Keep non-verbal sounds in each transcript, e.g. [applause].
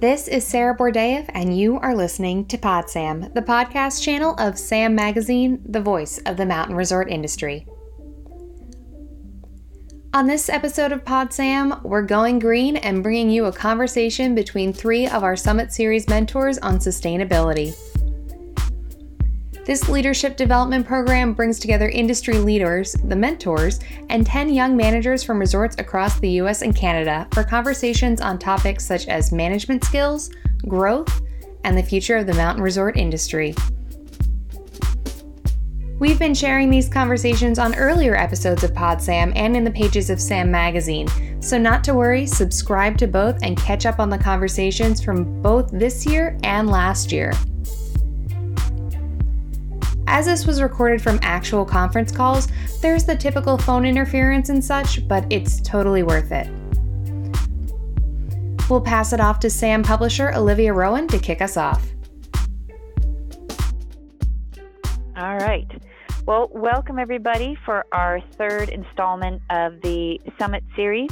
This is Sarah Bordeev, and you are listening to PodSam, the podcast channel of Sam Magazine, the voice of the mountain resort industry. On this episode of PodSam, we're going green and bringing you a conversation between three of our Summit Series mentors on sustainability. This leadership development program brings together industry leaders, the mentors, and 10 young managers from resorts across the US and Canada for conversations on topics such as management skills, growth, and the future of the mountain resort industry. We've been sharing these conversations on earlier episodes of PodSam and in the pages of Sam Magazine, so not to worry, subscribe to both and catch up on the conversations from both this year and last year. As this was recorded from actual conference calls, there's the typical phone interference and such, but it's totally worth it. We'll pass it off to Sam publisher Olivia Rowan to kick us off. All right. Well, welcome everybody for our third installment of the Summit series.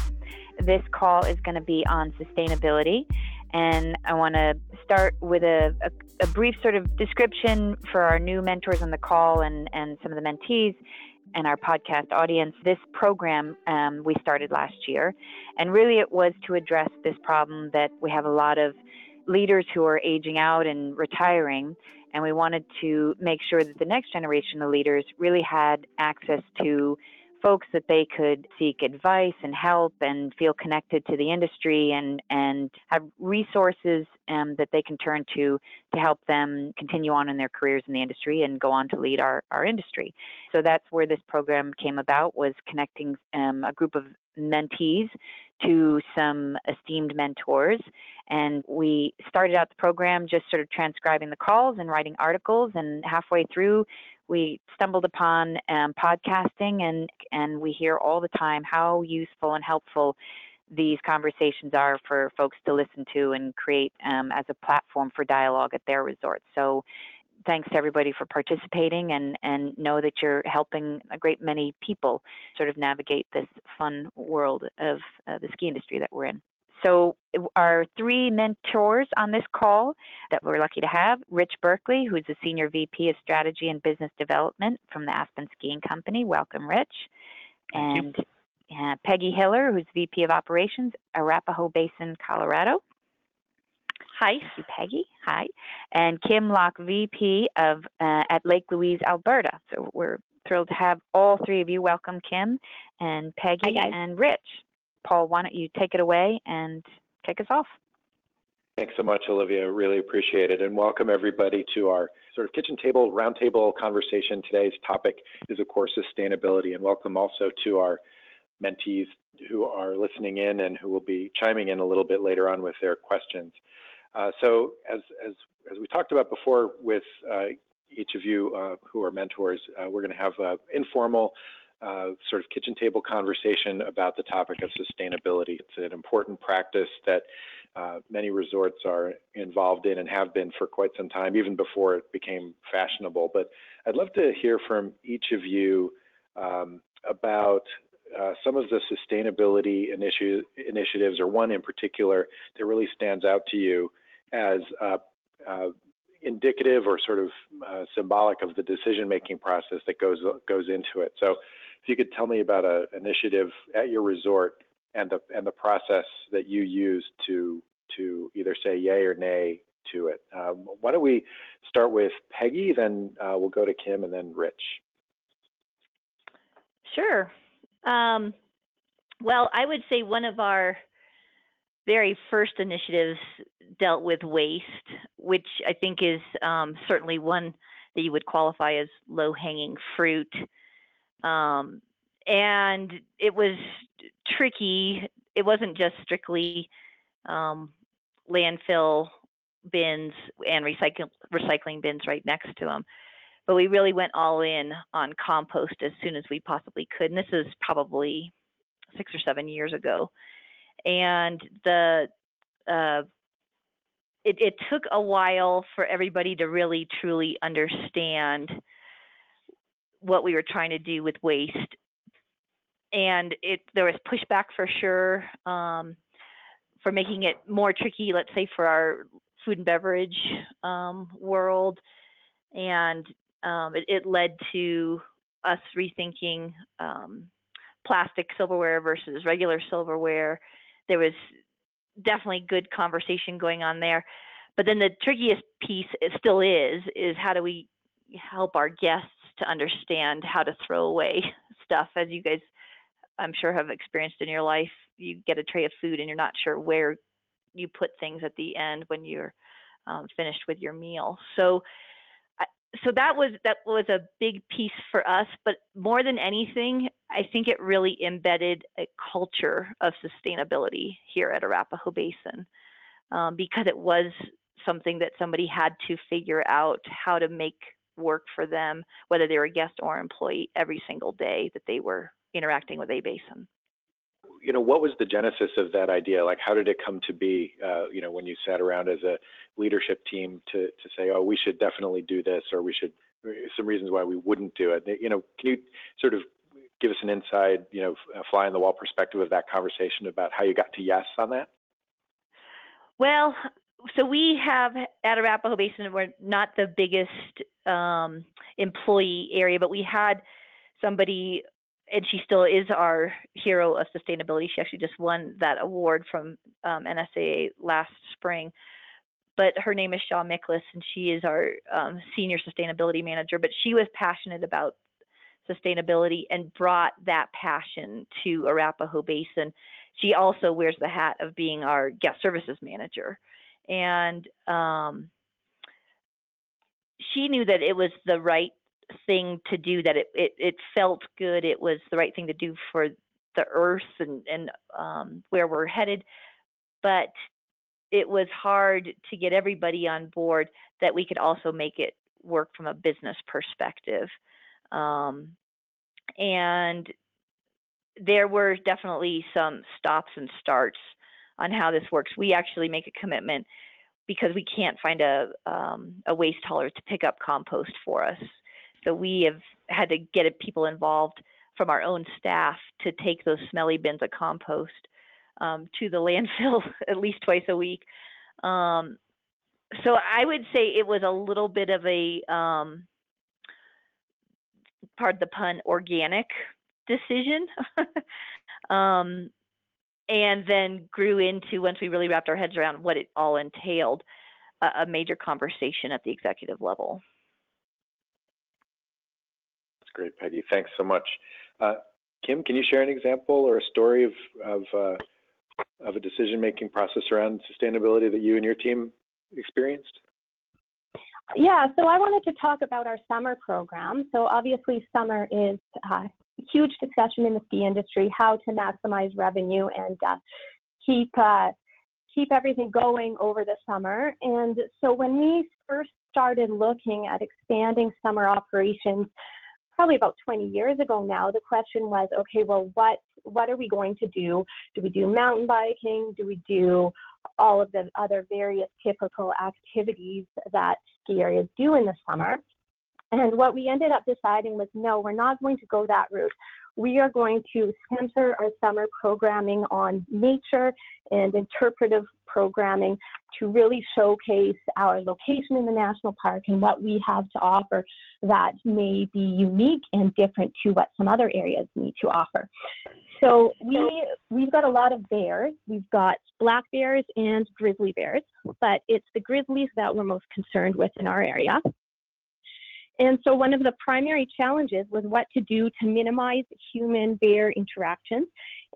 This call is going to be on sustainability. And I want to start with a, a, a, brief sort of description for our new mentors on the call and, and some of the mentees and our podcast audience. This program um, we started last year, and really it was to address this problem that we have a lot of leaders who are aging out and retiring. And we wanted to make sure that the next generation of leaders really had access to folks that they could seek advice and help and feel connected to the industry and, and have resources um, that they can turn to to help them continue on in their careers in the industry and go on to lead our, our industry. So that's where this program came about was connecting um, a group of mentees to some esteemed mentors. And we started out the program just sort of transcribing the calls and writing articles. And halfway through, we stumbled upon um, podcasting, and and we hear all the time how useful and helpful these conversations are for folks to listen to and create um, as a platform for dialogue at their resorts. So. Thanks to everybody for participating and, and know that you're helping a great many people sort of navigate this fun world of uh, the ski industry that we're in. So, our three mentors on this call that we're lucky to have Rich Burkley, who's the Senior VP of Strategy and Business Development from the Aspen Skiing Company. Welcome, Rich. Thank and uh, Peggy Hiller, who's VP of Operations, Arapahoe Basin, Colorado. Hi. Peggy. Hi. And Kim Locke, VP of uh, at Lake Louise, Alberta. So we're thrilled to have all three of you. Welcome, Kim and Peggy and Rich. Paul, why don't you take it away and kick us off? Thanks so much, Olivia. Really appreciate it. And welcome everybody to our sort of kitchen table, roundtable conversation. Today's topic is, of course, sustainability. And welcome also to our mentees who are listening in and who will be chiming in a little bit later on with their questions. Uh, so as, as, as we talked about before with uh, each of you uh, who are mentors, uh, we're going to have an informal uh, sort of kitchen table conversation about the topic of sustainability. It's an important practice that uh, many resorts are involved in and have been for quite some time, even before it became fashionable. But I'd love to hear from each of you um, about uh, some of the sustainability initi initiatives, or one in particular that really stands out to you as uh, uh, indicative or sort of uh, symbolic of the decision-making process that goes goes into it. So if you could tell me about an initiative at your resort and the and the process that you use to to either say yay or nay to it. Um, why don't we start with Peggy, then uh, we'll go to Kim, and then Rich. Sure. Um, well, I would say one of our very first initiatives dealt with waste, which I think is um, certainly one that you would qualify as low hanging fruit. Um, and it was tricky. It wasn't just strictly um, landfill bins and recycling bins right next to them. But we really went all in on compost as soon as we possibly could. And this is probably six or seven years ago. And the uh, it, it took a while for everybody to really truly understand what we were trying to do with waste. And it there was pushback for sure um, for making it more tricky, let's say for our food and beverage um, world, and um, it, it, led to us rethinking um, plastic silverware versus regular silverware. There was definitely good conversation going on there. But then the trickiest piece it still is is how do we help our guests to understand how to throw away [laughs] stuff as you guys I'm sure have experienced in your life. You get a tray of food and you're not sure where you put things at the end when you're um, finished with your meal. So so that was that was a big piece for us but more than anything i think it really embedded a culture of sustainability here at arapahoe basin um, because it was something that somebody had to figure out how to make work for them whether they were a guest or employee every single day that they were interacting with a basin you know, what was the genesis of that idea? Like, how did it come to be? Uh, you know, when you sat around as a leadership team to to say, oh, we should definitely do this, or we should some reasons why we wouldn't do it. You know, can you sort of give us an inside, you know, fly on the wall perspective of that conversation about how you got to yes on that? Well, so we have at Arapahoe Basin, we're not the biggest um, employee area, but we had somebody and she still is our hero of sustainability. She actually just won that award from um, NSAA last spring. But her name is Shaw Miklas, and she is our um, senior sustainability manager. But she was passionate about sustainability and brought that passion to Arapahoe Basin. She also wears the hat of being our guest services manager. And um, she knew that it was the right thing to do that it, it, it felt good it was the right thing to do for the earth and, and um, where we're headed. But it was hard to get everybody on board that we could also make it work from a business perspective. Um, and there were definitely some stops and starts on how this works. We actually make a commitment because we can't find a, um, a waste hauler to pick up compost for us so we have had to get people involved from our own staff to take those smelly bins of compost um, to the [laughs] landfill at least twice a week. Um, so I would say it was a little bit of a, um, pardon the pun, organic decision. [laughs] um, and then grew into, once we really wrapped our heads around what it all entailed, a, a major conversation at the executive level great, Peggy. Thanks so much. Uh, Kim, can you share an example or a story of of, uh, of a decision-making process around sustainability that you and your team experienced? Yeah, so I wanted to talk about our summer program. So obviously, summer is uh, a huge discussion in the ski industry, how to maximize revenue and uh, keep uh, keep everything going over the summer. And so when we first started looking at expanding summer operations, probably about 20 years ago now, the question was, okay, well, what what are we going to do? Do we do mountain biking? Do we do all of the other various typical activities that ski areas do in the summer? And what we ended up deciding was no, we're not going to go that route we are going to center our summer programming on nature and interpretive programming to really showcase our location in the national park and what we have to offer that may be unique and different to what some other areas need to offer. So we we've got a lot of bears. We've got black bears and grizzly bears, but it's the grizzlies that we're most concerned with in our area. And so one of the primary challenges was what to do to minimize human bear interactions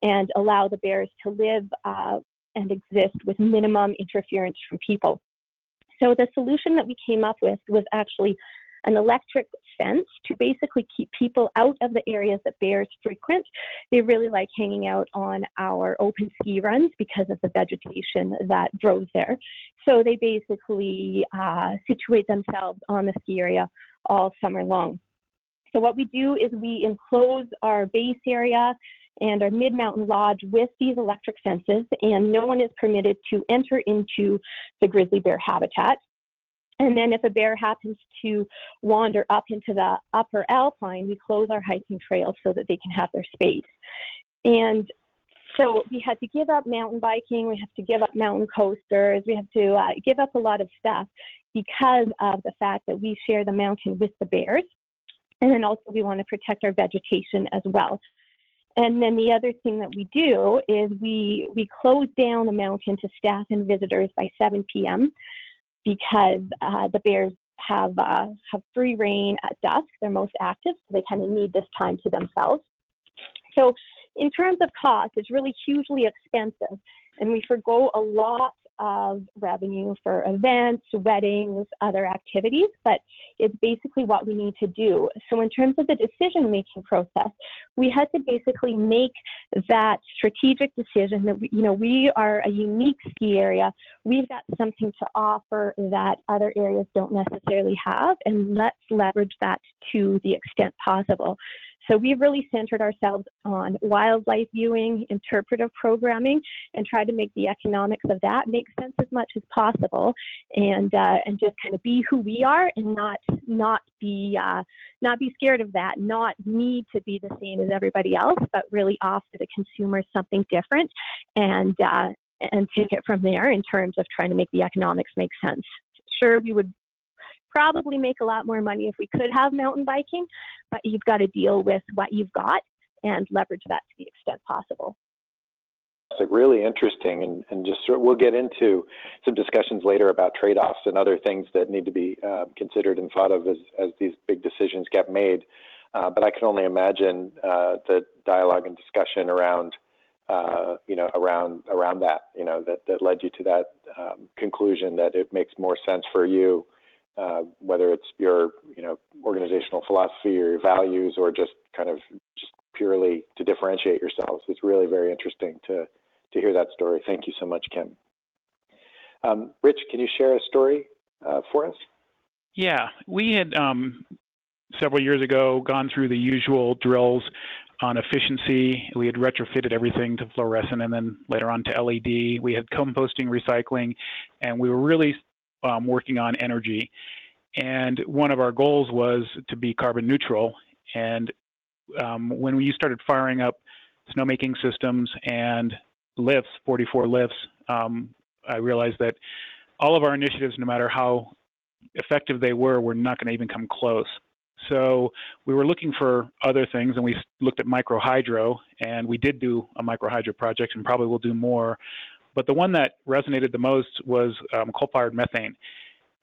and allow the bears to live uh, and exist with minimum interference from people. So the solution that we came up with was actually an electric fence to basically keep people out of the areas that bears frequent. They really like hanging out on our open ski runs because of the vegetation that grows there. So they basically uh, situate themselves on the ski area all summer long. So what we do is we enclose our base area and our mid-mountain lodge with these electric fences and no one is permitted to enter into the grizzly bear habitat. And then if a bear happens to wander up into the upper alpine, we close our hiking trails so that they can have their space. And so we had to give up mountain biking, we have to give up mountain coasters, we have to uh, give up a lot of stuff because of the fact that we share the mountain with the bears. And then also we want to protect our vegetation as well. And then the other thing that we do is we we close down the mountain to staff and visitors by 7 p.m. because uh, the bears have uh, have free reign at dusk. They're most active, so they kind of need this time to themselves. So in terms of cost, it's really hugely expensive, and we forego a lot of revenue for events, weddings, other activities, but it's basically what we need to do. So, in terms of the decision making process, we had to basically make that strategic decision that, we, you know, we are a unique ski area. We've got something to offer that other areas don't necessarily have, and let's leverage that to the extent possible. So we've really centered ourselves on wildlife viewing, interpretive programming, and tried to make the economics of that make sense as much as possible, and uh, and just kind of be who we are, and not not be uh, not be scared of that, not need to be the same as everybody else, but really offer the consumer something different, and uh, and take it from there in terms of trying to make the economics make sense. Sure, we would probably make a lot more money if we could have mountain biking, but you've got to deal with what you've got and leverage that to the extent possible. It's really interesting, and, and just we'll get into some discussions later about trade-offs and other things that need to be uh, considered and thought of as, as these big decisions get made. Uh, but I can only imagine uh, the dialogue and discussion around, uh, you know, around around that, you know, that that led you to that um, conclusion that it makes more sense for you uh, whether it's your you know organizational philosophy or your values or just kind of just purely to differentiate yourselves. It's really very interesting to to hear that story. Thank you so much, Kim. Um, Rich, can you share a story uh, for us? Yeah, we had um, several years ago gone through the usual drills on efficiency. We had retrofitted everything to fluorescent and then later on to LED. We had composting, recycling, and we were really um, working on energy. And one of our goals was to be carbon neutral. And um, when we started firing up snowmaking systems and lifts, 44 lifts, um, I realized that all of our initiatives, no matter how effective they were, were not going to even come close. So we were looking for other things, and we looked at microhydro, and we did do a microhydro project, and probably will do more. But the one that resonated the most was um, coal-fired methane.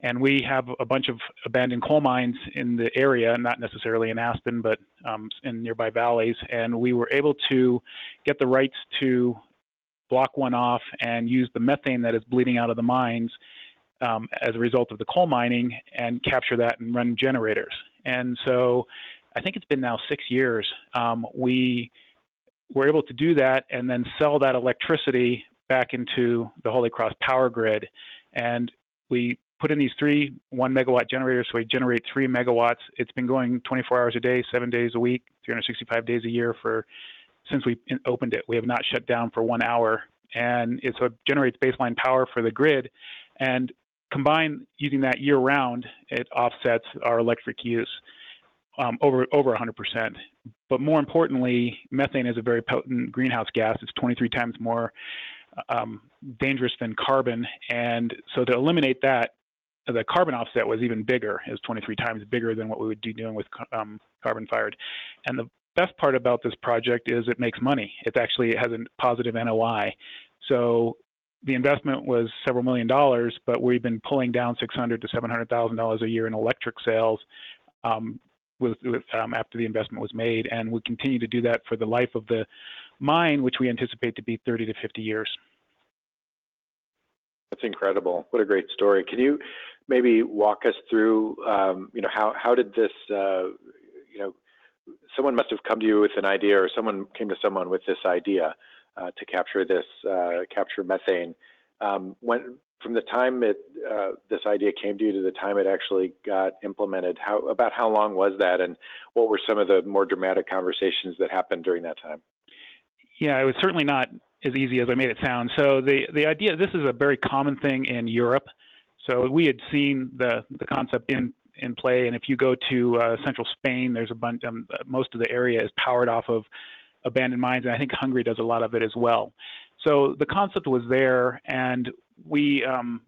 And we have a bunch of abandoned coal mines in the area, not necessarily in Aspen, but um, in nearby valleys. And we were able to get the rights to block one off and use the methane that is bleeding out of the mines um, as a result of the coal mining and capture that and run generators. And so I think it's been now six years. Um, we were able to do that and then sell that electricity back into the Holy Cross power grid. And we put in these three one megawatt generators, so we generate three megawatts. It's been going 24 hours a day, seven days a week, 365 days a year for since we opened it. We have not shut down for one hour, and it, so it generates baseline power for the grid. And combined using that year round, it offsets our electric use um, over over 100%. But more importantly, methane is a very potent greenhouse gas. It's 23 times more um, dangerous than carbon. And so to eliminate that, the carbon offset was even bigger. It was 23 times bigger than what we would be doing with um, carbon fired. And the best part about this project is it makes money. It actually has a positive NOI. So the investment was several million dollars, but we've been pulling down 600 to 700 thousand dollars a year in electric sales um, with, with um, after the investment was made, and we continue to do that for the life of the mine, which we anticipate to be 30 to 50 years. That's incredible. What a great story. Can you maybe walk us through, um, you know, how, how did this, uh, you know, someone must have come to you with an idea or someone came to someone with this idea uh, to capture this, uh, capture methane. Um, when, from the time it, uh, this idea came to you to the time it actually got implemented, how, about how long was that and what were some of the more dramatic conversations that happened during that time? Yeah, it was certainly not as easy as I made it sound. So the the idea this is a very common thing in Europe. So we had seen the the concept in in play, and if you go to uh, central Spain, there's a bunch. Um, most of the area is powered off of abandoned mines, and I think Hungary does a lot of it as well. So the concept was there, and we um,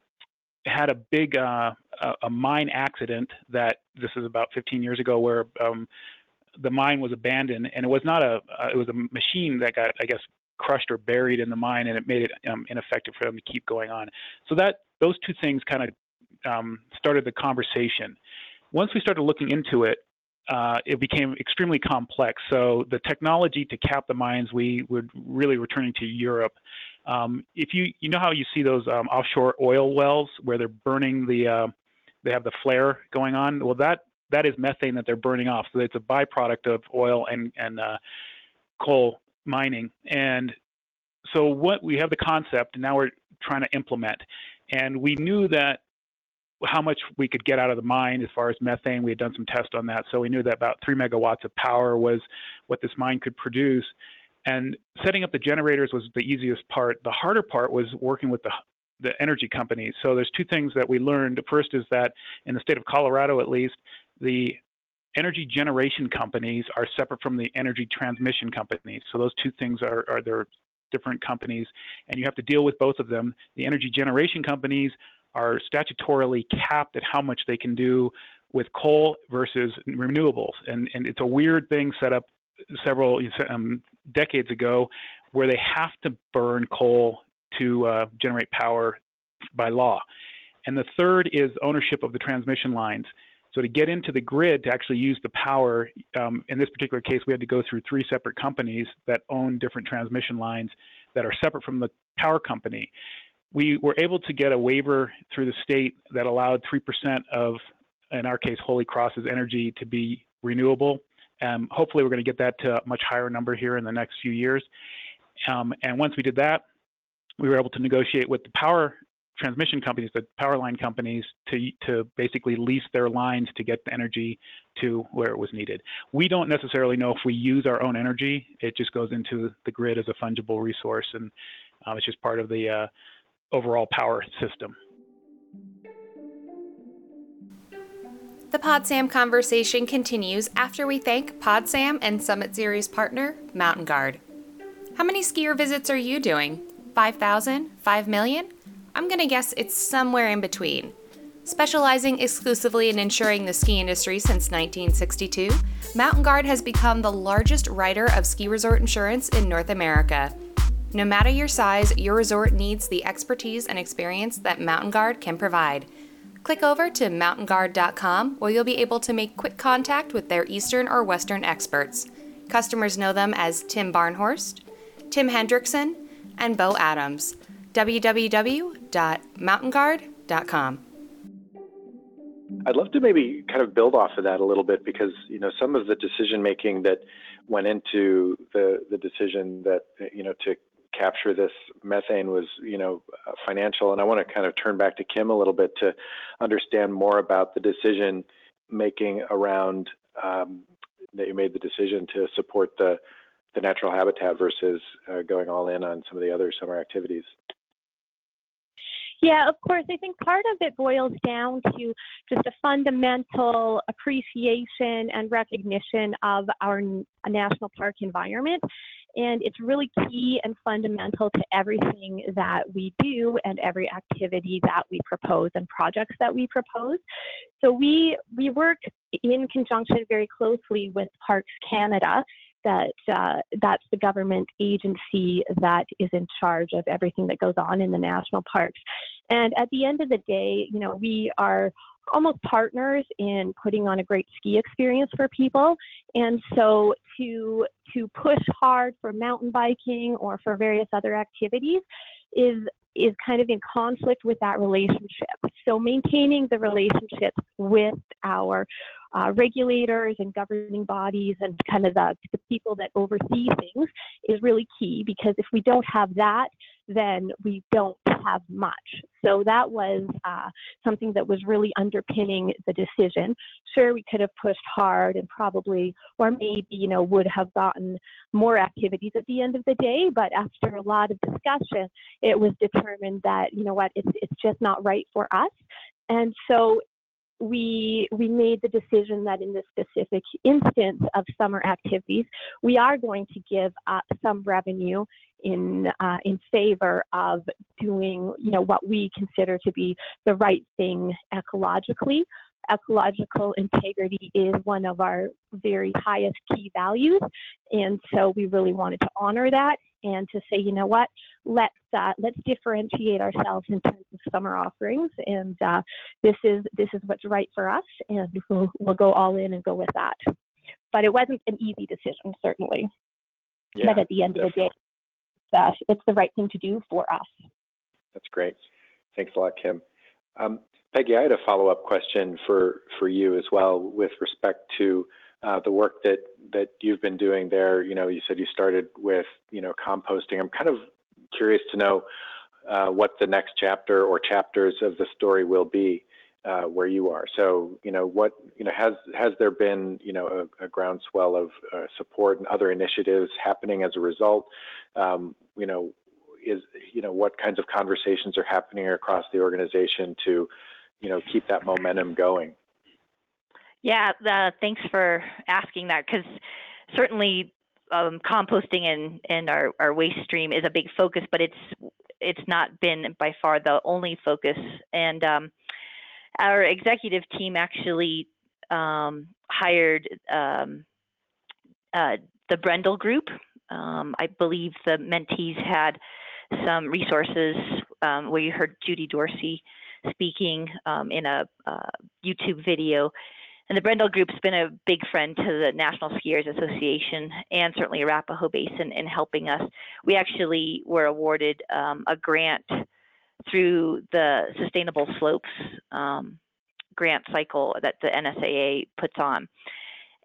had a big uh, a, mine accident that this is about 15 years ago, where um, the mine was abandoned, and it was not a uh, it was a machine that got I guess crushed or buried in the mine, and it made it um, ineffective for them to keep going on. So that those two things kind of um, started the conversation. Once we started looking into it, uh, it became extremely complex. So the technology to cap the mines, we would really returning to Europe. Um, if you you know how you see those um, offshore oil wells where they're burning the uh, they have the flare going on. Well, that that is methane that they're burning off. So it's a byproduct of oil and and uh, coal mining. And so what we have the concept, and now we're trying to implement. And we knew that how much we could get out of the mine as far as methane. We had done some tests on that, so we knew that about three megawatts of power was what this mine could produce. And setting up the generators was the easiest part. The harder part was working with the the energy companies. So there's two things that we learned. The first is that in the state of Colorado, at least, the energy generation companies are separate from the energy transmission companies. So those two things are, are they're different companies, and you have to deal with both of them. The energy generation companies are statutorily capped at how much they can do with coal versus renewables. And, and it's a weird thing set up several um, decades ago where they have to burn coal to uh, generate power by law. And the third is ownership of the transmission lines. So to get into the grid to actually use the power, um, in this particular case, we had to go through three separate companies that own different transmission lines that are separate from the power company we were able to get a waiver through the state that allowed 3% of, in our case, Holy Cross's energy to be renewable. Um, hopefully, we're going to get that to a much higher number here in the next few years. Um, and once we did that, we were able to negotiate with the power transmission companies, the power line companies, to to basically lease their lines to get the energy to where it was needed. We don't necessarily know if we use our own energy; it just goes into the grid as a fungible resource, and um, it's just part of the uh, overall power system. The PodSam conversation continues after we thank PodSam and Summit Series partner, Mountain Guard. How many skier visits are you doing? 5,000? 5 million? I'm going to guess it's somewhere in between. Specializing exclusively in insuring the ski industry since 1962, Mountain Guard has become the largest writer of ski resort insurance in North America. No matter your size, your resort needs the expertise and experience that Mountain Guard can provide. Click over to mountainguard.com where you'll be able to make quick contact with their Eastern or Western experts. Customers know them as Tim Barnhorst, Tim Hendrickson, and Bo Adams. www.mountainguard.com. I'd love to maybe kind of build off of that a little bit because you know some of the decision making that went into the the decision that you know to capture this methane was, you know, financial. And I want to kind of turn back to Kim a little bit to understand more about the decision making around um, that you made the decision to support the the natural habitat versus uh, going all in on some of the other summer activities. Yeah, of course. I think part of it boils down to just a fundamental appreciation and recognition of our national park environment and it's really key and fundamental to everything that we do and every activity that we propose and projects that we propose. So we we work in conjunction very closely with Parks Canada. That uh, that's the government agency that is in charge of everything that goes on in the national parks. And at the end of the day, you know, we are almost partners in putting on a great ski experience for people. And so to to push hard for mountain biking or for various other activities is is kind of in conflict with that relationship. So maintaining the relationships with our uh, regulators and governing bodies and kind of the, the people that oversee things is really key because if we don't have that, then we don't have much. So that was uh, something that was really underpinning the decision. Sure, we could have pushed hard and probably, or maybe, you know, would have gotten more activities at the end of the day. But after a lot of discussion, it was determined that, you know what, it's, it's just not right for us. And so we we made the decision that in this specific instance of summer activities, we are going to give up some revenue in uh, in favor of doing you know what we consider to be the right thing ecologically. Ecological integrity is one of our very highest key values, and so we really wanted to honor that and to say, you know what, let's uh, let's differentiate ourselves in terms of summer offerings, and uh, this is this is what's right for us, and we'll we'll go all in and go with that. But it wasn't an easy decision, certainly. Yeah, but at the end definitely. of the day, uh, it's the right thing to do for us. That's great. Thanks a lot, Kim. Um, Peggy, I had a follow-up question for for you as well with respect to uh, the work that that you've been doing there. You know, you said you started with you know composting. I'm kind of curious to know uh, what the next chapter or chapters of the story will be uh, where you are. So, you know, what you know has has there been you know a, a groundswell of uh, support and other initiatives happening as a result? Um, you know, is you know what kinds of conversations are happening across the organization to you know keep that momentum going? Yeah, uh, thanks for asking that because certainly um, composting and, and our, our waste stream is a big focus, but it's it's not been by far the only focus. And um, our executive team actually um, hired um, uh, the Brendle Group. Um, I believe the mentees had some resources um, where you heard Judy Dorsey speaking um, in a uh, YouTube video. And the Brendle Group's been a big friend to the National Ski Areas Association and certainly Arapahoe Basin in helping us. We actually were awarded um, a grant through the Sustainable Slopes um, grant cycle that the NSAA puts on.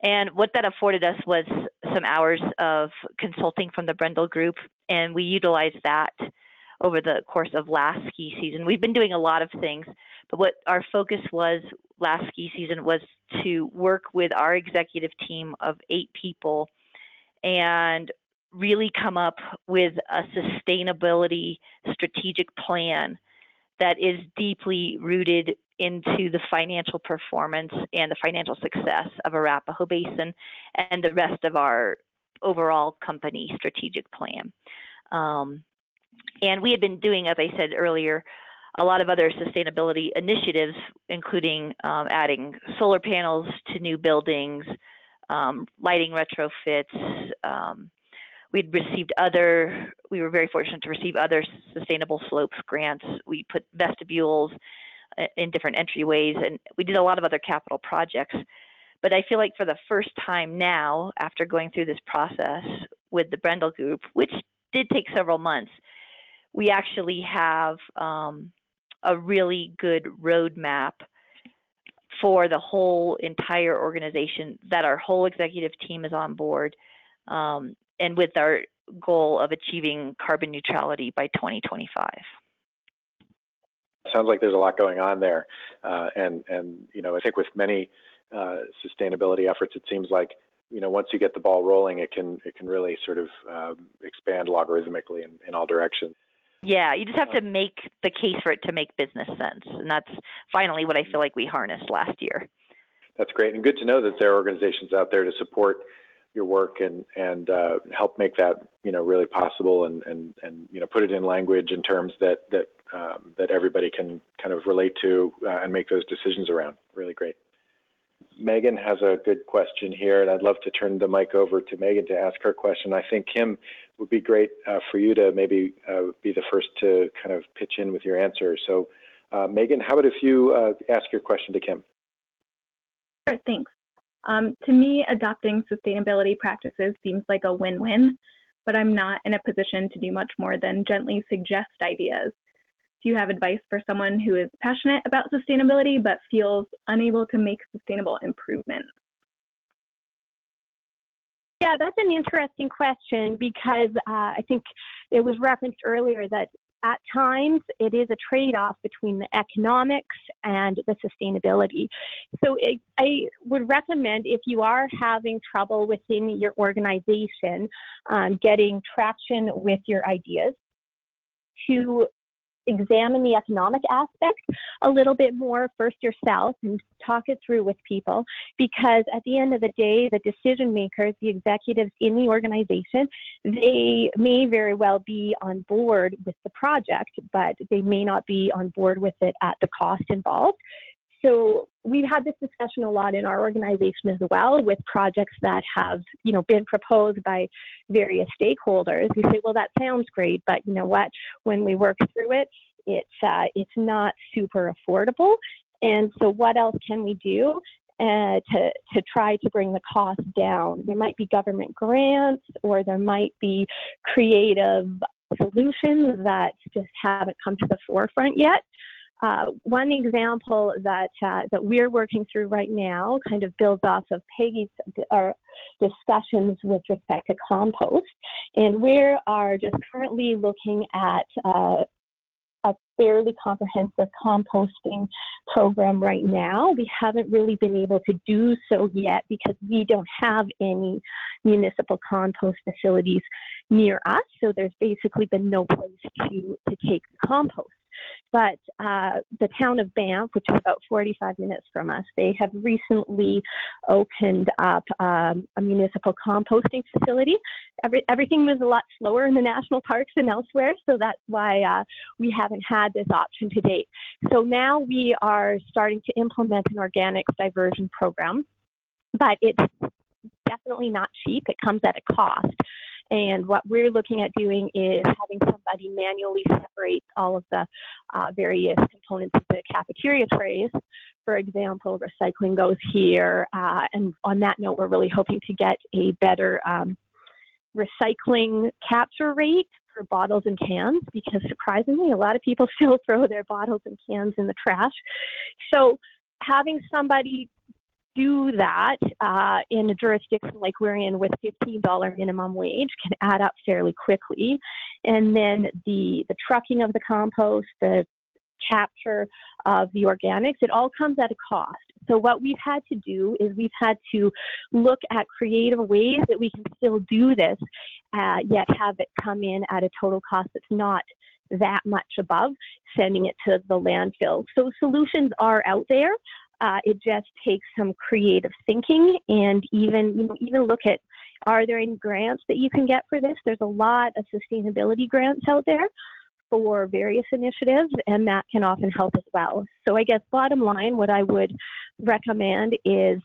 And what that afforded us was some hours of consulting from the Brendle Group, and we utilized that over the course of last ski season. We've been doing a lot of things, but what our focus was last ski season was to work with our executive team of eight people and really come up with a sustainability strategic plan that is deeply rooted into the financial performance and the financial success of Arapahoe Basin and the rest of our overall company strategic plan. Um, and we had been doing, as I said earlier, a lot of other sustainability initiatives, including um, adding solar panels to new buildings, um, lighting retrofits. Um, we'd received other, we were very fortunate to receive other sustainable slopes grants. We put vestibules uh, in different entryways, and we did a lot of other capital projects. But I feel like for the first time now, after going through this process with the Brendle Group, which did take several months, we actually have um, a really good roadmap for the whole entire organization that our whole executive team is on board um, and with our goal of achieving carbon neutrality by 2025 sounds like there's a lot going on there uh, and and you know i think with many uh, sustainability efforts it seems like you know once you get the ball rolling it can it can really sort of um, expand logarithmically in, in all directions yeah, you just have to make the case for it to make business sense. And that's finally what I feel like we harnessed last year. That's great. And good to know that there are organizations out there to support your work and, and uh, help make that, you know, really possible and, and, and, you know, put it in language in terms that, that, um, that everybody can kind of relate to uh, and make those decisions around. Really great. Megan has a good question here, and I'd love to turn the mic over to Megan to ask her question. I think Kim would be great uh, for you to maybe uh, be the first to kind of pitch in with your answer. So, uh, Megan, how about if you uh, ask your question to Kim? Sure, thanks. Um, to me, adopting sustainability practices seems like a win-win, but I'm not in a position to do much more than gently suggest ideas. Do you have advice for someone who is passionate about sustainability but feels unable to make sustainable improvements? Yeah, that's an interesting question because uh, I think it was referenced earlier that at times it is a trade-off between the economics and the sustainability. So it, I would recommend if you are having trouble within your organization um, getting traction with your ideas to examine the economic aspect a little bit more first yourself and talk it through with people. Because at the end of the day the decision makers the executives in the organization they may very well be on board with the project but they may not be on board with it at the cost involved so we've had this discussion a lot in our organization as well with projects that have you know been proposed by various stakeholders we say well that sounds great but you know what when we work through it it's uh, it's not super affordable and so what else can we do uh, to, to try to bring the cost down. There might be government grants or there might be creative solutions that just haven't come to the forefront yet. Uh, one example that uh, that we're working through right now kind of builds off of Peggy's discussions with respect to compost, and we are just currently looking at uh, a fairly comprehensive composting program right now. We haven't really been able to do so yet because we don't have any municipal compost facilities near us. So there's basically been no place to, to take the compost. But uh, the town of Banff, which is about 45 minutes from us, they have recently opened up um, a municipal composting facility. Every, everything was a lot slower in the national parks than elsewhere, so that's why uh, we haven't had this option to date. So now we are starting to implement an organics diversion program, but it's definitely not cheap. It comes at a cost. And what we're looking at doing is having somebody manually separate all of the uh, various components of the cafeteria trays. For example, recycling goes here. Uh, and on that note, we're really hoping to get a better um, recycling capture rate for bottles and cans because surprisingly, a lot of people [laughs] still throw their bottles and cans in the trash. So having somebody do that uh, in a jurisdiction like we're in with $15 minimum wage can add up fairly quickly. And then the, the trucking of the compost, the capture of the organics, it all comes at a cost. So what we've had to do is we've had to look at creative ways that we can still do this, uh, yet have it come in at a total cost that's not that much above sending it to the landfill. So solutions are out there. Uh, it just takes some creative thinking and even you know, even look at are there any grants that you can get for this? There's a lot of sustainability grants out there for various initiatives, and that can often help as well. So I guess bottom line, what I would recommend is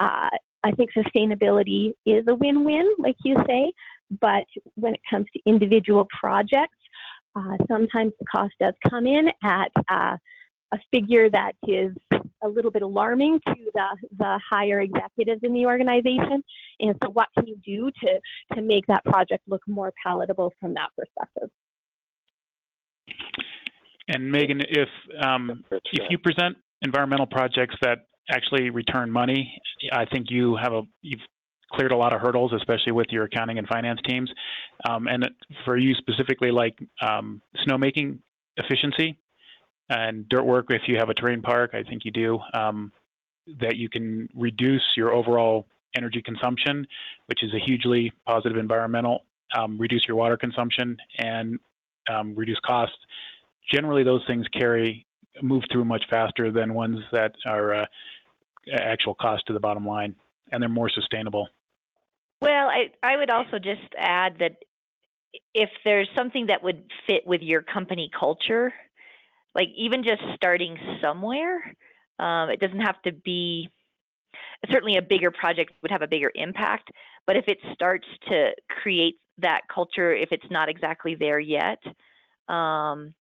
uh, I think sustainability is a win-win, like you say, but when it comes to individual projects, uh, sometimes the cost does come in at uh, a figure that is a little bit alarming to the, the higher executives in the organization. And so what can you do to, to make that project look more palatable from that perspective? And Megan, if um, if you present environmental projects that actually return money, I think you have a you've cleared a lot of hurdles, especially with your accounting and finance teams. Um, and for you specifically, like um, snowmaking efficiency, and dirt work if you have a terrain park i think you do um, that you can reduce your overall energy consumption which is a hugely positive environmental um, reduce your water consumption and um, reduce costs. Generally those things carry move through much faster than ones that are uh, actual cost to the bottom line and they're more sustainable. Well I, I would also just add that if there's something that would fit with your company culture like even just starting somewhere um, it doesn't have to be certainly a bigger project would have a bigger impact but if it starts to create that culture if it's not exactly there yet um,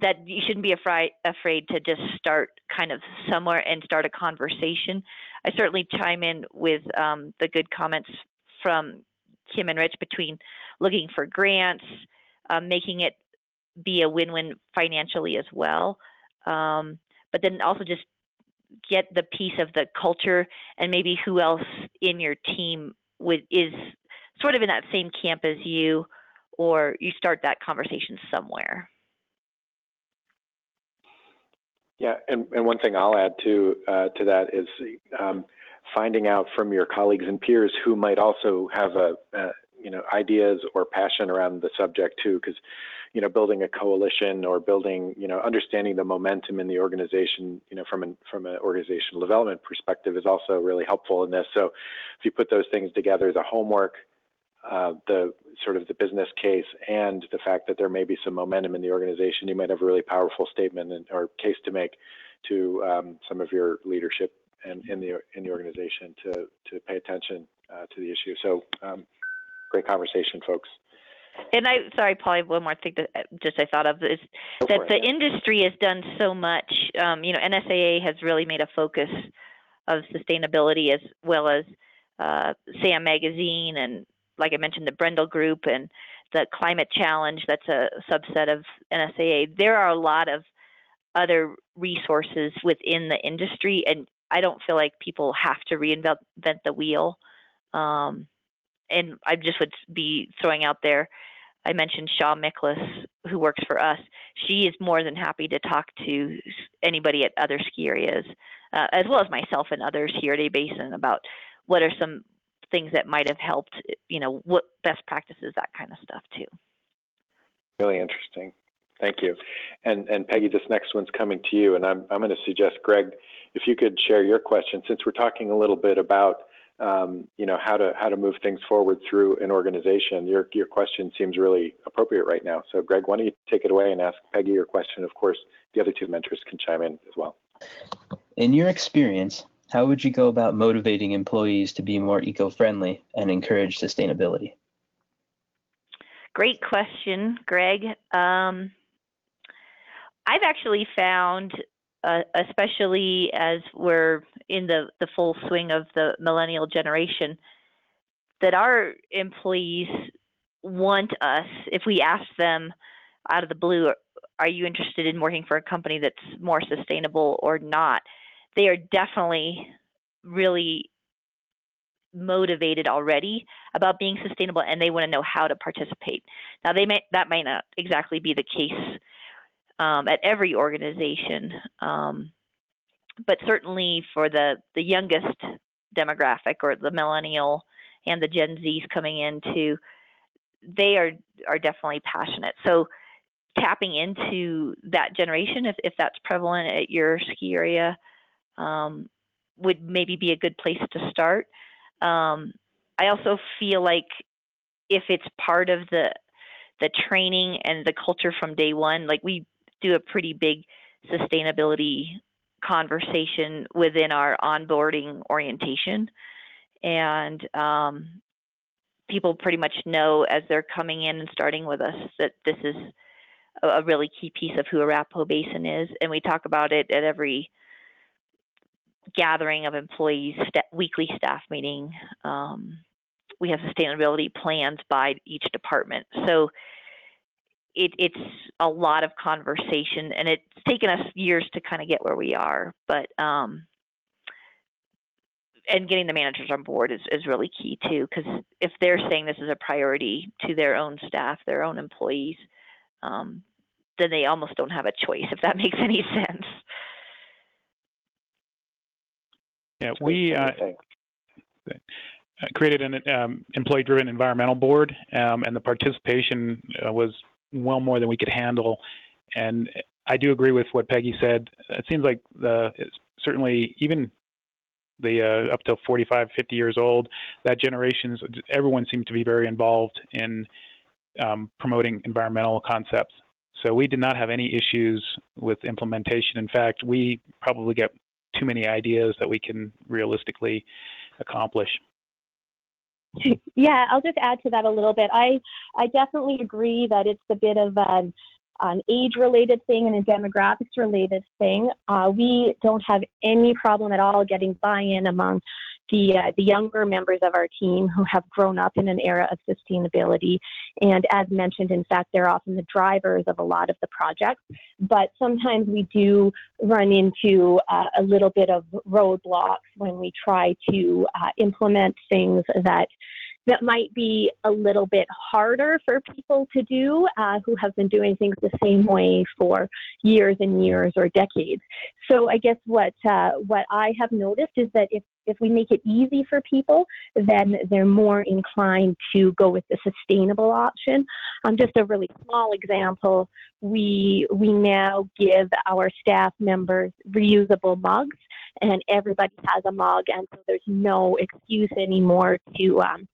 that you shouldn't be afraid afraid to just start kind of somewhere and start a conversation. I certainly chime in with um, the good comments from kim and rich between looking for grants um, making it be a win-win financially as well. Um, but then also just get the piece of the culture and maybe who else in your team with is sort of in that same camp as you, or you start that conversation somewhere. Yeah, and, and one thing I'll add to uh, to that is um, finding out from your colleagues and peers who might also have a, a you know, ideas or passion around the subject too, because, you know, building a coalition or building, you know, understanding the momentum in the organization, you know, from an from an organizational development perspective is also really helpful in this. So, if you put those things together, the homework, uh, the sort of the business case, and the fact that there may be some momentum in the organization, you might have a really powerful statement and, or case to make to um, some of your leadership and in the in the organization to to pay attention uh, to the issue. So, um, great conversation, folks. And I, sorry, Paul, one more thing that uh, just I thought of is Go that it, the yeah. industry has done so much. Um, you know, NSAA has really made a focus of sustainability as well as uh, SAM Magazine and, like I mentioned, the Brendle Group and the Climate Challenge. That's a subset of NSAA. There are a lot of other resources within the industry, and I don't feel like people have to reinvent the wheel. Um, and I just would be throwing out there. I mentioned Shaw Miklas, who works for us. She is more than happy to talk to anybody at other ski areas, uh, as well as myself and others here at A Basin about what are some things that might have helped. You know, what best practices, that kind of stuff too. Really interesting. Thank you. And and Peggy, this next one's coming to you, and I'm I'm going to suggest Greg, if you could share your question, since we're talking a little bit about um, you know how to how to move things forward through an organization. Your your question seems really appropriate right now. So Greg, why don't you take it away and ask Peggy your question? Of course, the other two mentors can chime in as well. In your experience, how would you go about motivating employees to be more eco-friendly and encourage sustainability? Great question, Greg. Um, I've actually found, uh, especially as we're in the, the full swing of the millennial generation, that our employees want us, if we ask them out of the blue, are you interested in working for a company that's more sustainable or not? They are definitely really motivated already about being sustainable and they want to know how to participate. Now they may that might not exactly be the case um, at every organization, um, but certainly for the the youngest demographic or the millennial and the Gen Zs coming in, into, they are are definitely passionate. So tapping into that generation, if if that's prevalent at your ski area, um, would maybe be a good place to start. Um, I also feel like if it's part of the the training and the culture from day one, like we do a pretty big sustainability conversation within our onboarding orientation, and um, people pretty much know as they're coming in and starting with us that this is a, really key piece of who Arapahoe Basin is, and we talk about it at every gathering of employees, sta weekly staff meeting. Um, we have sustainability plans by each department. So it, it's a lot of conversation, and it's taken us years to kind of get where we are. But um, and getting the managers on board is, is really key too, because if they're saying this is a priority to their own staff, their own employees, um, then they almost don't have a choice. If that [laughs] makes any sense. Yeah, we uh, created an um, employee-driven environmental board, um, and the participation uh, was well more than we could handle. And I do agree with what Peggy said. It seems like the certainly even the uh, up to 45, 50 years old, that generation's everyone seems to be very involved in um, promoting environmental concepts. So we did not have any issues with implementation. In fact, we probably get too many ideas that we can realistically accomplish. [laughs] Yeah, I'll just add to that a little bit. I I definitely agree that it's a bit of an an age-related thing and a demographics-related thing. Uh, we don't have any problem at all getting buy-in among the uh, the younger members of our team who have grown up in an era of sustainability. And as mentioned, in fact, they're often the drivers of a lot of the projects. But sometimes we do run into uh, a little bit of roadblocks when we try to uh, implement things that that might be a little bit harder for people to do uh, who have been doing things the same way for years and years or decades. So I guess what uh, what I have noticed is that if if we make it easy for people, then they're more inclined to go with the sustainable option. Um, just a really small example, we we now give our staff members reusable mugs, and everybody has a mug, and so there's no excuse anymore to um,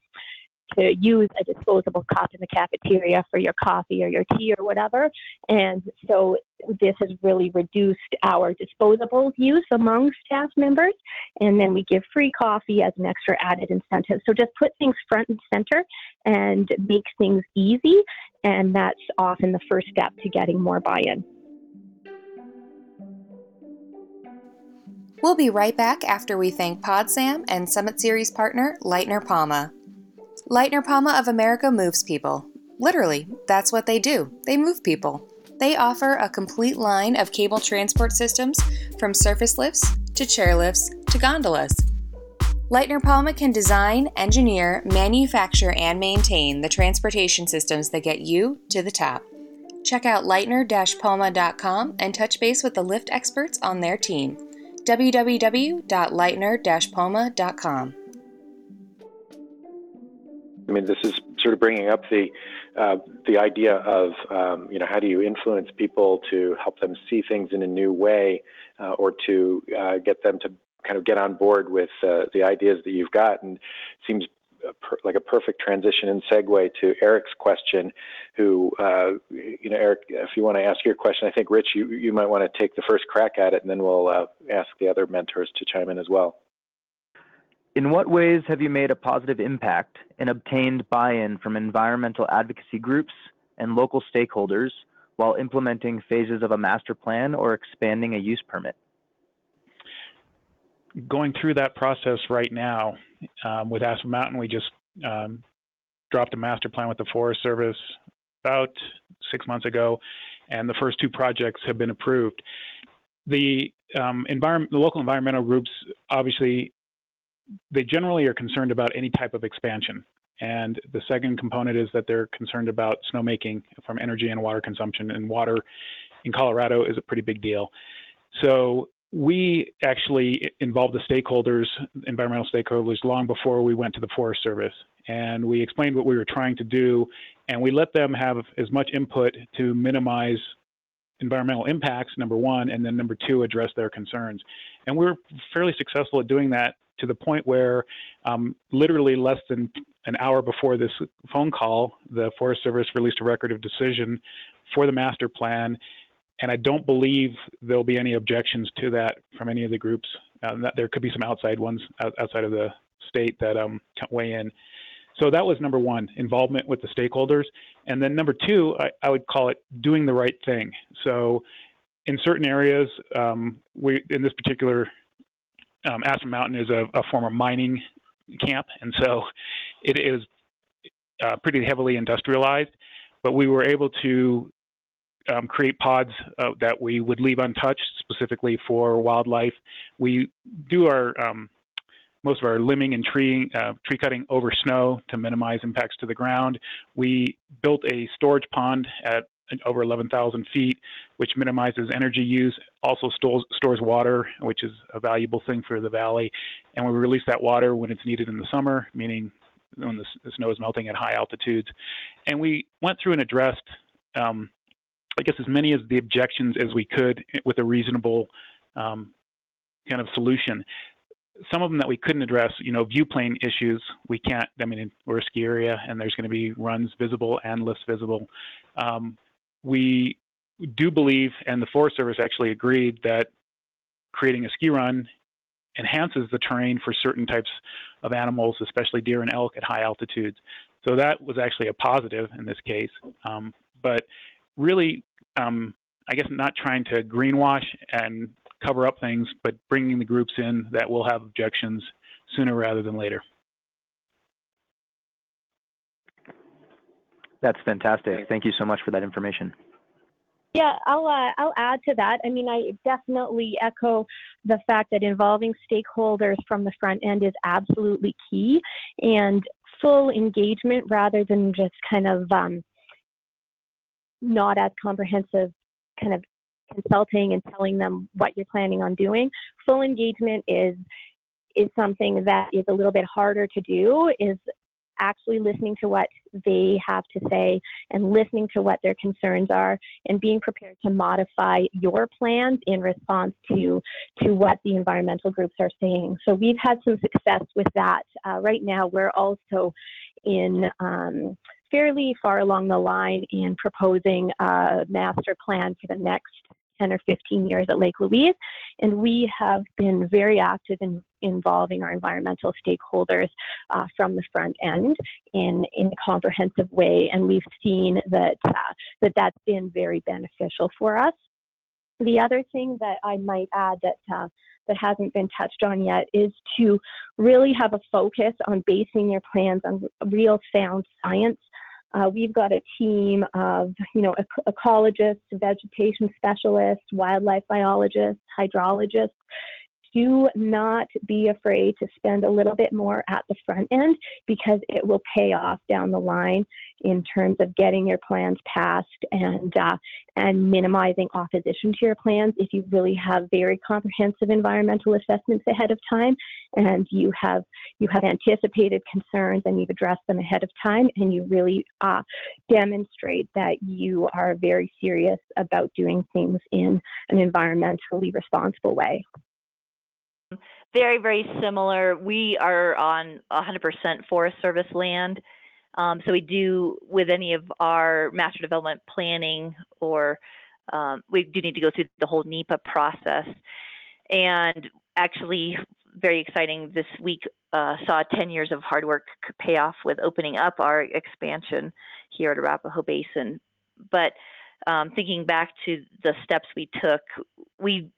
to use a disposable cup in the cafeteria for your coffee or your tea or whatever. And so this has really reduced our disposable use among staff members. And then we give free coffee as an extra added incentive. So just put things front and center and make things easy. And that's often the first step to getting more buy in. We'll be right back after we thank PodSam and Summit Series partner Leitner-Poma. Leitner-Poma of America moves people. Literally, that's what they do. They move people. They offer a complete line of cable transport systems from surface lifts to chairlifts to gondolas. Leitner-Poma can design, engineer, manufacture, and maintain the transportation systems that get you to the top. Check out leitner palma.com and touch base with the lift experts on their team. www.leitner-poma.com. I mean, this is sort of bringing up the uh, the idea of um, you know how do you influence people to help them see things in a new way, uh, or to uh, get them to kind of get on board with uh, the ideas that you've got. And seems like a perfect transition and segue to Eric's question. Who uh, you know, Eric, if you want to ask your question, I think Rich, you you might want to take the first crack at it, and then we'll uh, ask the other mentors to chime in as well. In what ways have you made a positive impact and obtained buy-in from environmental advocacy groups and local stakeholders while implementing phases of a master plan or expanding a use permit? Going through that process right now um, with Aspen Mountain, we just um, dropped a master plan with the Forest Service about six months ago, and the first two projects have been approved. The um, environment, the local environmental groups obviously they generally are concerned about any type of expansion. And the second component is that they're concerned about snowmaking from energy and water consumption. And water in Colorado is a pretty big deal. So we actually involved the stakeholders, environmental stakeholders, long before we went to the Forest Service. And we explained what we were trying to do, and we let them have as much input to minimize environmental impacts, number one, and then number two, address their concerns. And we're fairly successful at doing that to the point where um, literally less than an hour before this phone call, the Forest Service released a record of decision for the master plan. And I don't believe there'll be any objections to that from any of the groups. Uh, there could be some outside ones outside of the state that um, weigh in. So that was number one, involvement with the stakeholders. And then number two, I, I would call it doing the right thing. So in certain areas, um, we in this particular um, Aspen Mountain is a, a, former mining camp, and so it is uh, pretty heavily industrialized. But we were able to um, create pods uh, that we would leave untouched, specifically for wildlife. We do our um, most of our limbing and tree uh, tree cutting over snow to minimize impacts to the ground. We built a storage pond at over 11,000 feet, which minimizes energy use, also stores, stores water, which is a valuable thing for the valley. And we release that water when it's needed in the summer, meaning when the, the snow is melting at high altitudes. And we went through and addressed, um, I guess, as many of the objections as we could with a reasonable um, kind of solution some of them that we couldn't address, you know, view plane issues, we can't, I mean, we're a ski area and there's going to be runs visible and lifts visible. Um, we do believe, and the Forest Service actually agreed, that creating a ski run enhances the terrain for certain types of animals, especially deer and elk at high altitudes. So that was actually a positive in this case. Um, but really, um, I guess not trying to greenwash and cover up things, but bringing the groups in that will have objections sooner rather than later. That's fantastic. Thank you so much for that information. Yeah, I'll uh, I'll add to that. I mean, I definitely echo the fact that involving stakeholders from the front end is absolutely key. And full engagement rather than just kind of um, not as comprehensive kind of consulting and telling them what you're planning on doing. Full engagement is is something that is a little bit harder to do is actually listening to what they have to say and listening to what their concerns are and being prepared to modify your plans in response to to what the environmental groups are saying so we've had some success with that uh, right now we're also in um, fairly far along the line in proposing a master plan for the next 10 or 15 years at Lake Louise. And we have been very active in involving our environmental stakeholders uh, from the front end in, in a comprehensive way. And we've seen that, uh, that that's been very beneficial for us. The other thing that I might add that uh, that hasn't been touched on yet is to really have a focus on basing your plans on real sound science uh, we've got a team of, you know, ecologists, vegetation specialists, wildlife biologists, hydrologists. Do not be afraid to spend a little bit more at the front end because it will pay off down the line in terms of getting your plans passed and uh, and minimizing opposition to your plans. If you really have very comprehensive environmental assessments ahead of time and you have you have anticipated concerns and you've addressed them ahead of time and you really uh, demonstrate that you are very serious about doing things in an environmentally responsible way very very similar we are on 100% forest service land um, so we do with any of our master development planning or um, we do need to go through the whole NEPA process. And actually, very exciting this week uh, saw 10 years of hard work pay off with opening up our expansion here at Arapahoe Basin. But um, thinking back to the steps we took, we,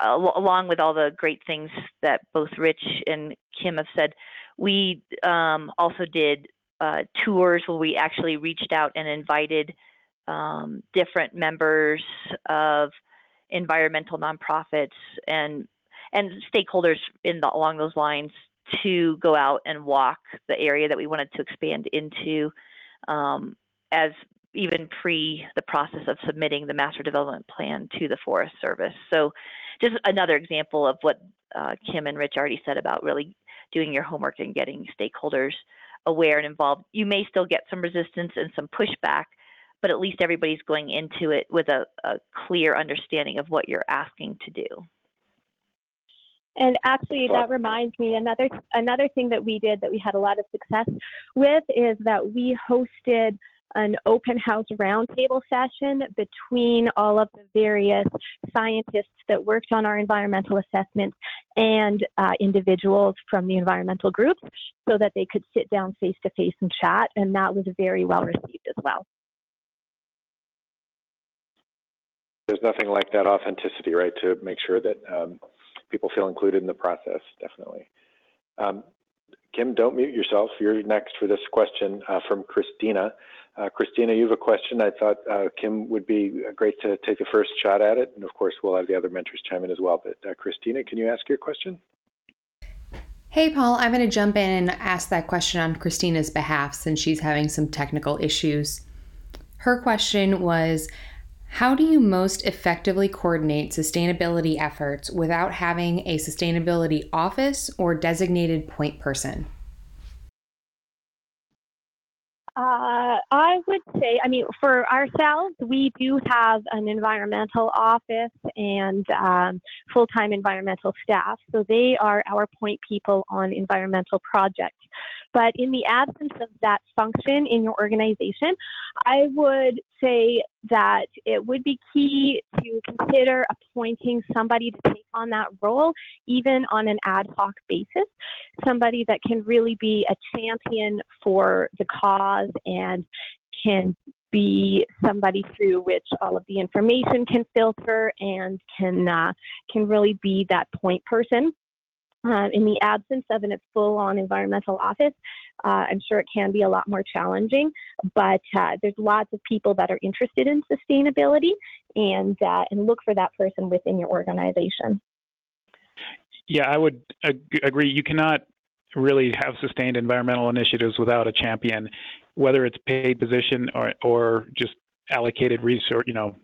along with all the great things that both Rich and Kim have said, we um, also did uh, tours where we actually reached out and invited um, different members of environmental nonprofits and and stakeholders in the, along those lines to go out and walk the area that we wanted to expand into um, as even pre the process of submitting the master development plan to the Forest Service. So just another example of what uh, Kim and Rich already said about really doing your homework and getting stakeholders aware and involved. You may still get some resistance and some pushback, but at least everybody's going into it with a, a clear understanding of what you're asking to do. And actually, that reminds me another another thing that we did that we had a lot of success with is that we hosted an open house roundtable session between all of the various scientists that worked on our environmental assessments and uh, individuals from the environmental groups so that they could sit down face to face and chat. And that was very well received as well. There's nothing like that authenticity, right, to make sure that um, people feel included in the process, definitely. Um, Kim, don't mute yourself. You're next for this question uh, from Christina. Uh, Christina, you have a question. I thought uh, Kim would be great to take the first shot at it. And of course, we'll have the other mentors chime in as well. But uh, Christina, can you ask your question? Hey, Paul, I'm going to jump in and ask that question on Christina's behalf since she's having some technical issues. Her question was How do you most effectively coordinate sustainability efforts without having a sustainability office or designated point person? Uh, I would say, I mean, for ourselves, we do have an environmental office and um, full time environmental staff. So they are our point people on environmental projects. But in the absence of that function in your organization, I would say that it would be key to consider appointing somebody to take on that role, even on an ad hoc basis, somebody that can really be a champion for the cause and can be somebody through which all of the information can filter and can uh, can really be that point person um, in the absence of a full-on environmental office, uh, I'm sure it can be a lot more challenging, but uh, there's lots of people that are interested in sustainability and, uh, and look for that person within your organization. Yeah, I would ag- agree. You cannot really have sustained environmental initiatives without a champion, whether it's paid position or, or just allocated resource, you know,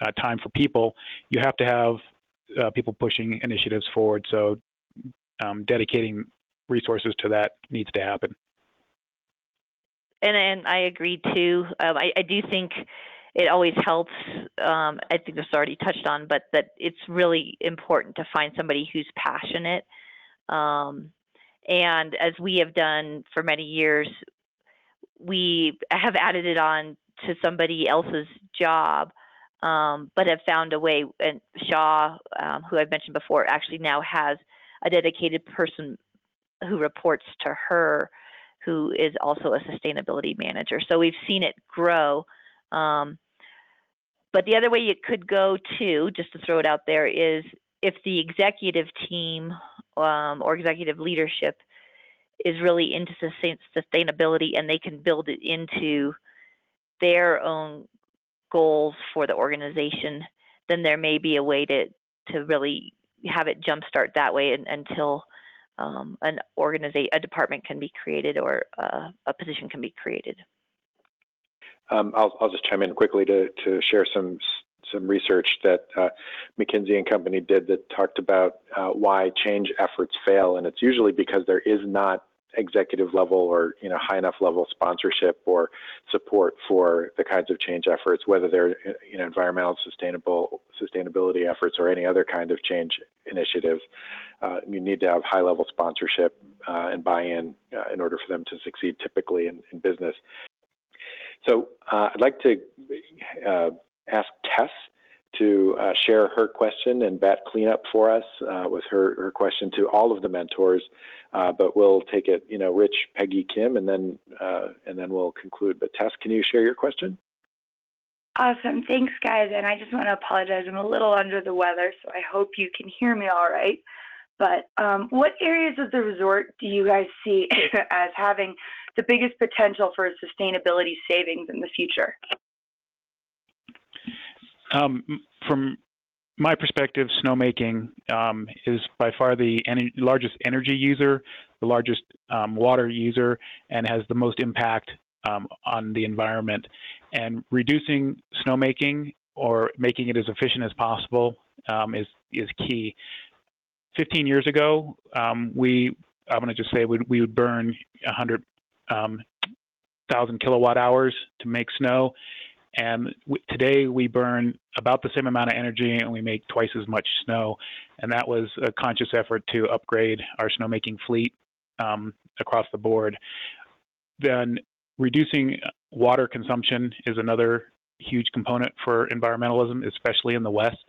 uh, time for people, you have to have uh, people pushing initiatives forward. So um, dedicating resources to that needs to happen. And and I agree too. Um, I, I do think it always helps. Um, I think this already touched on, but that it's really important to find somebody who's passionate. Um, and as we have done for many years, we have added it on to somebody else's job, um, but have found a way. And Shaw, um, who I've mentioned before, actually now has a dedicated person who reports to her, who is also a sustainability manager. So we've seen it grow. Um, but the other way it could go too, just to throw it out there, is if the executive team um, or executive leadership is really into sustainability and they can build it into their own goals for the organization, then there may be a way to to really have it jumpstart that way and, until um, an organization, a department can be created or uh, a position can be created. Um, I'll, I'll just chime in quickly to, to share some some research that uh, McKinsey and Company did that talked about uh, why change efforts fail, and it's usually because there is not executive level or you know high enough level sponsorship or support for the kinds of change efforts, whether they're you know environmental sustainable sustainability efforts or any other kind of change initiatives. Uh, you need to have high level sponsorship uh, and buy-in uh, in order for them to succeed typically in, in business. So uh, I'd like to uh, ask Tess to uh, share her question and bat cleanup for us uh, with her, her question to all of the mentors. Uh, but we'll take it, you know, Rich, Peggy, Kim, and then uh, and then we'll conclude. But Tess, can you share your question? Awesome, thanks, guys. And I just want to apologize. I'm a little under the weather, so I hope you can hear me all right. But um, what areas of the resort do you guys see [laughs] as having the biggest potential for sustainability savings in the future? Um, from my perspective, snowmaking um, is by far the en largest energy user, the largest um, water user, and has the most impact um, on the environment. And reducing snowmaking or making it as efficient as possible um, is is key. 15 years ago, um, we I'm going to just say we, we would burn 100 um, kilowatt hours to make snow. And today we burn about the same amount of energy and we make twice as much snow. And that was a conscious effort to upgrade our snowmaking fleet um, across the board. Then reducing water consumption is another huge component for environmentalism, especially in the West.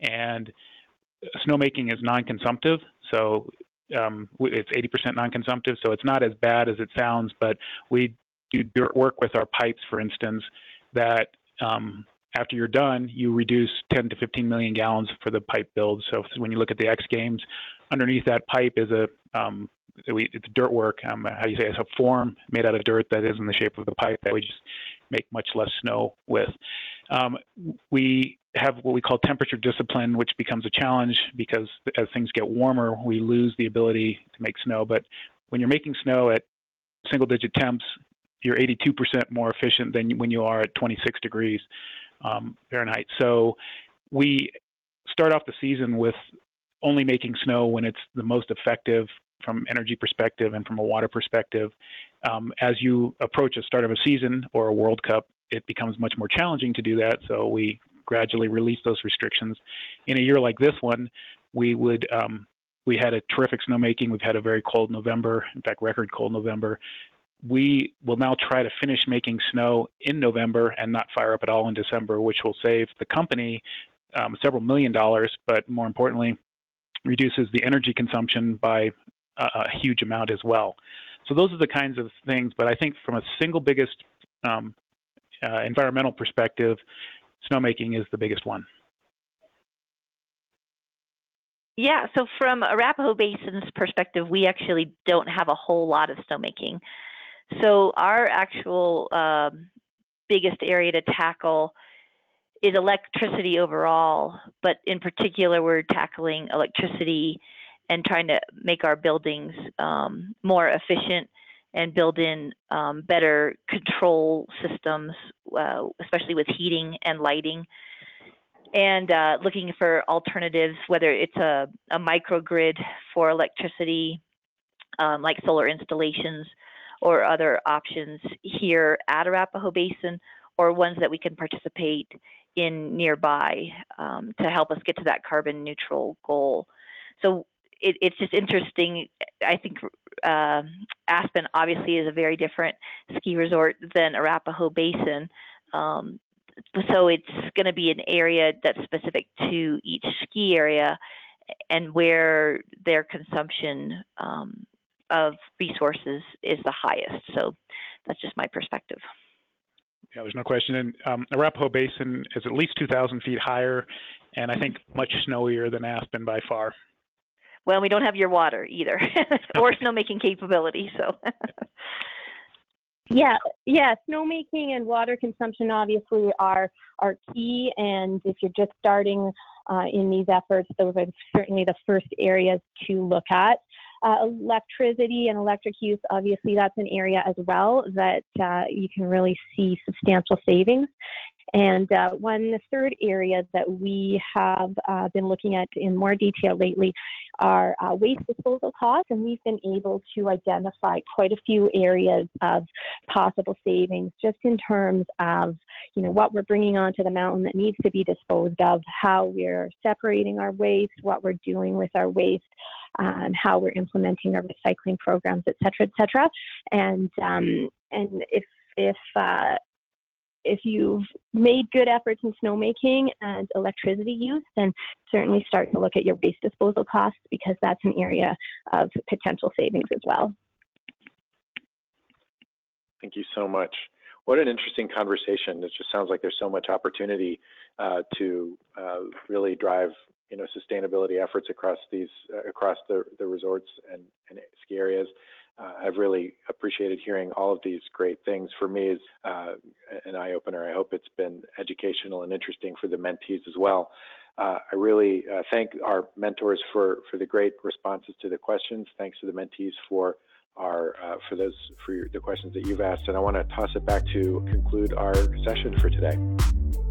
And snowmaking is non-consumptive, so um, it's 80% non-consumptive, so it's not as bad as it sounds. But we do dirt work with our pipes, for instance, that um, after you're done, you reduce 10 to 15 million gallons for the pipe build. So when you look at the X Games, underneath that pipe is a um, it's dirt work. Um, how do you say it's a form made out of dirt that is in the shape of the pipe that we just make much less snow with. Um, we have what we call temperature discipline, which becomes a challenge because as things get warmer, we lose the ability to make snow. But when you're making snow at single digit temps, you're 82% more efficient than when you are at 26 degrees um, Fahrenheit. So we start off the season with only making snow when it's the most effective from energy perspective and from a water perspective. Um, as you approach a start of a season or a World Cup, it becomes much more challenging to do that. So we gradually release those restrictions. In a year like this one, we would um, we had a terrific snowmaking. We've had a very cold November, in fact, record cold November we will now try to finish making snow in November and not fire up at all in December, which will save the company um, several million dollars, but more importantly, reduces the energy consumption by a, a, huge amount as well. So those are the kinds of things. But I think from a single biggest um, uh, environmental perspective, snowmaking is the biggest one. Yeah, so from Arapahoe Basin's perspective, we actually don't have a whole lot of snowmaking. So our actual um, biggest area to tackle is electricity overall, but in particular, we're tackling electricity and trying to make our buildings um, more efficient and build in um, better control systems, uh, especially with heating and lighting. And uh, looking for alternatives, whether it's a, a microgrid for electricity, um, like solar installations, or other options here at Arapahoe Basin, or ones that we can participate in nearby um, to help us get to that carbon neutral goal. So it, it's just interesting. I think uh, Aspen obviously is a very different ski resort than Arapahoe Basin. Um, so it's going to be an area that's specific to each ski area and where their consumption um, of resources is the highest. So that's just my perspective. Yeah, there's no question. And um, Arapahoe Basin is at least 2,000 feet higher, and I think much snowier than Aspen by far. Well, we don't have your water either, [laughs] or snowmaking capability. So. [laughs] yeah, yeah, snowmaking and water consumption obviously are are key. And if you're just starting uh, in these efforts, those are certainly the first areas to look at. Uh, electricity and electric use, obviously, that's an area as well that uh, you can really see substantial savings. And uh, one third area that we have uh, been looking at in more detail lately are uh, waste disposal costs, and we've been able to identify quite a few areas of possible savings just in terms of, you know, what we're bringing onto the mountain that needs to be disposed of, how we're separating our waste, what we're doing with our waste, um, how we're implementing our recycling programs, et cetera, et cetera. And um, and if if uh, if you've made good efforts in snowmaking and electricity use, then certainly start to look at your waste disposal costs because that's an area of potential savings as well. Thank you so much. What an interesting conversation. It just sounds like there's so much opportunity uh, to uh, really drive you know sustainability efforts across these uh, across the, the resorts and, and ski areas uh, I've really appreciated hearing all of these great things. For me, is uh, an eye opener. I hope it's been educational and interesting for the mentees as well. Uh, I really uh, thank our mentors for for the great responses to the questions. Thanks to the mentees for our uh, for those for your, the questions that you've asked. And I want to toss it back to conclude our session for today.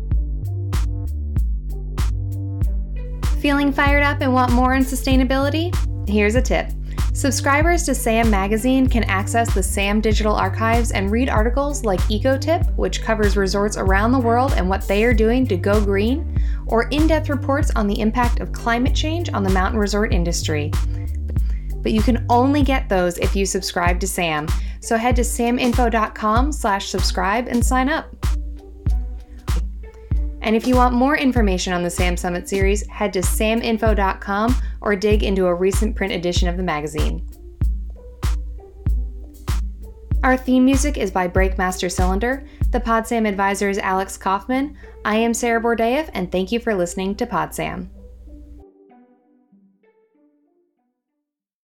Feeling fired up and want more on sustainability? Here's a tip. Subscribers to SAM Magazine can access the SAM digital archives and read articles like EcoTip, which covers resorts around the world and what they are doing to go green, or in depth reports on the impact of climate change on the mountain resort industry. But you can only get those if you subscribe to SAM. So head to saminfo.com slash subscribe and sign up. And if you want more information on the SAM Summit series, head to saminfo.com or dig into a recent print edition of the magazine. Our theme music is by Breakmaster Cylinder. The PodSam advisor is Alex Kaufman. I am Sarah Bordeev, and thank you for listening to PodSam.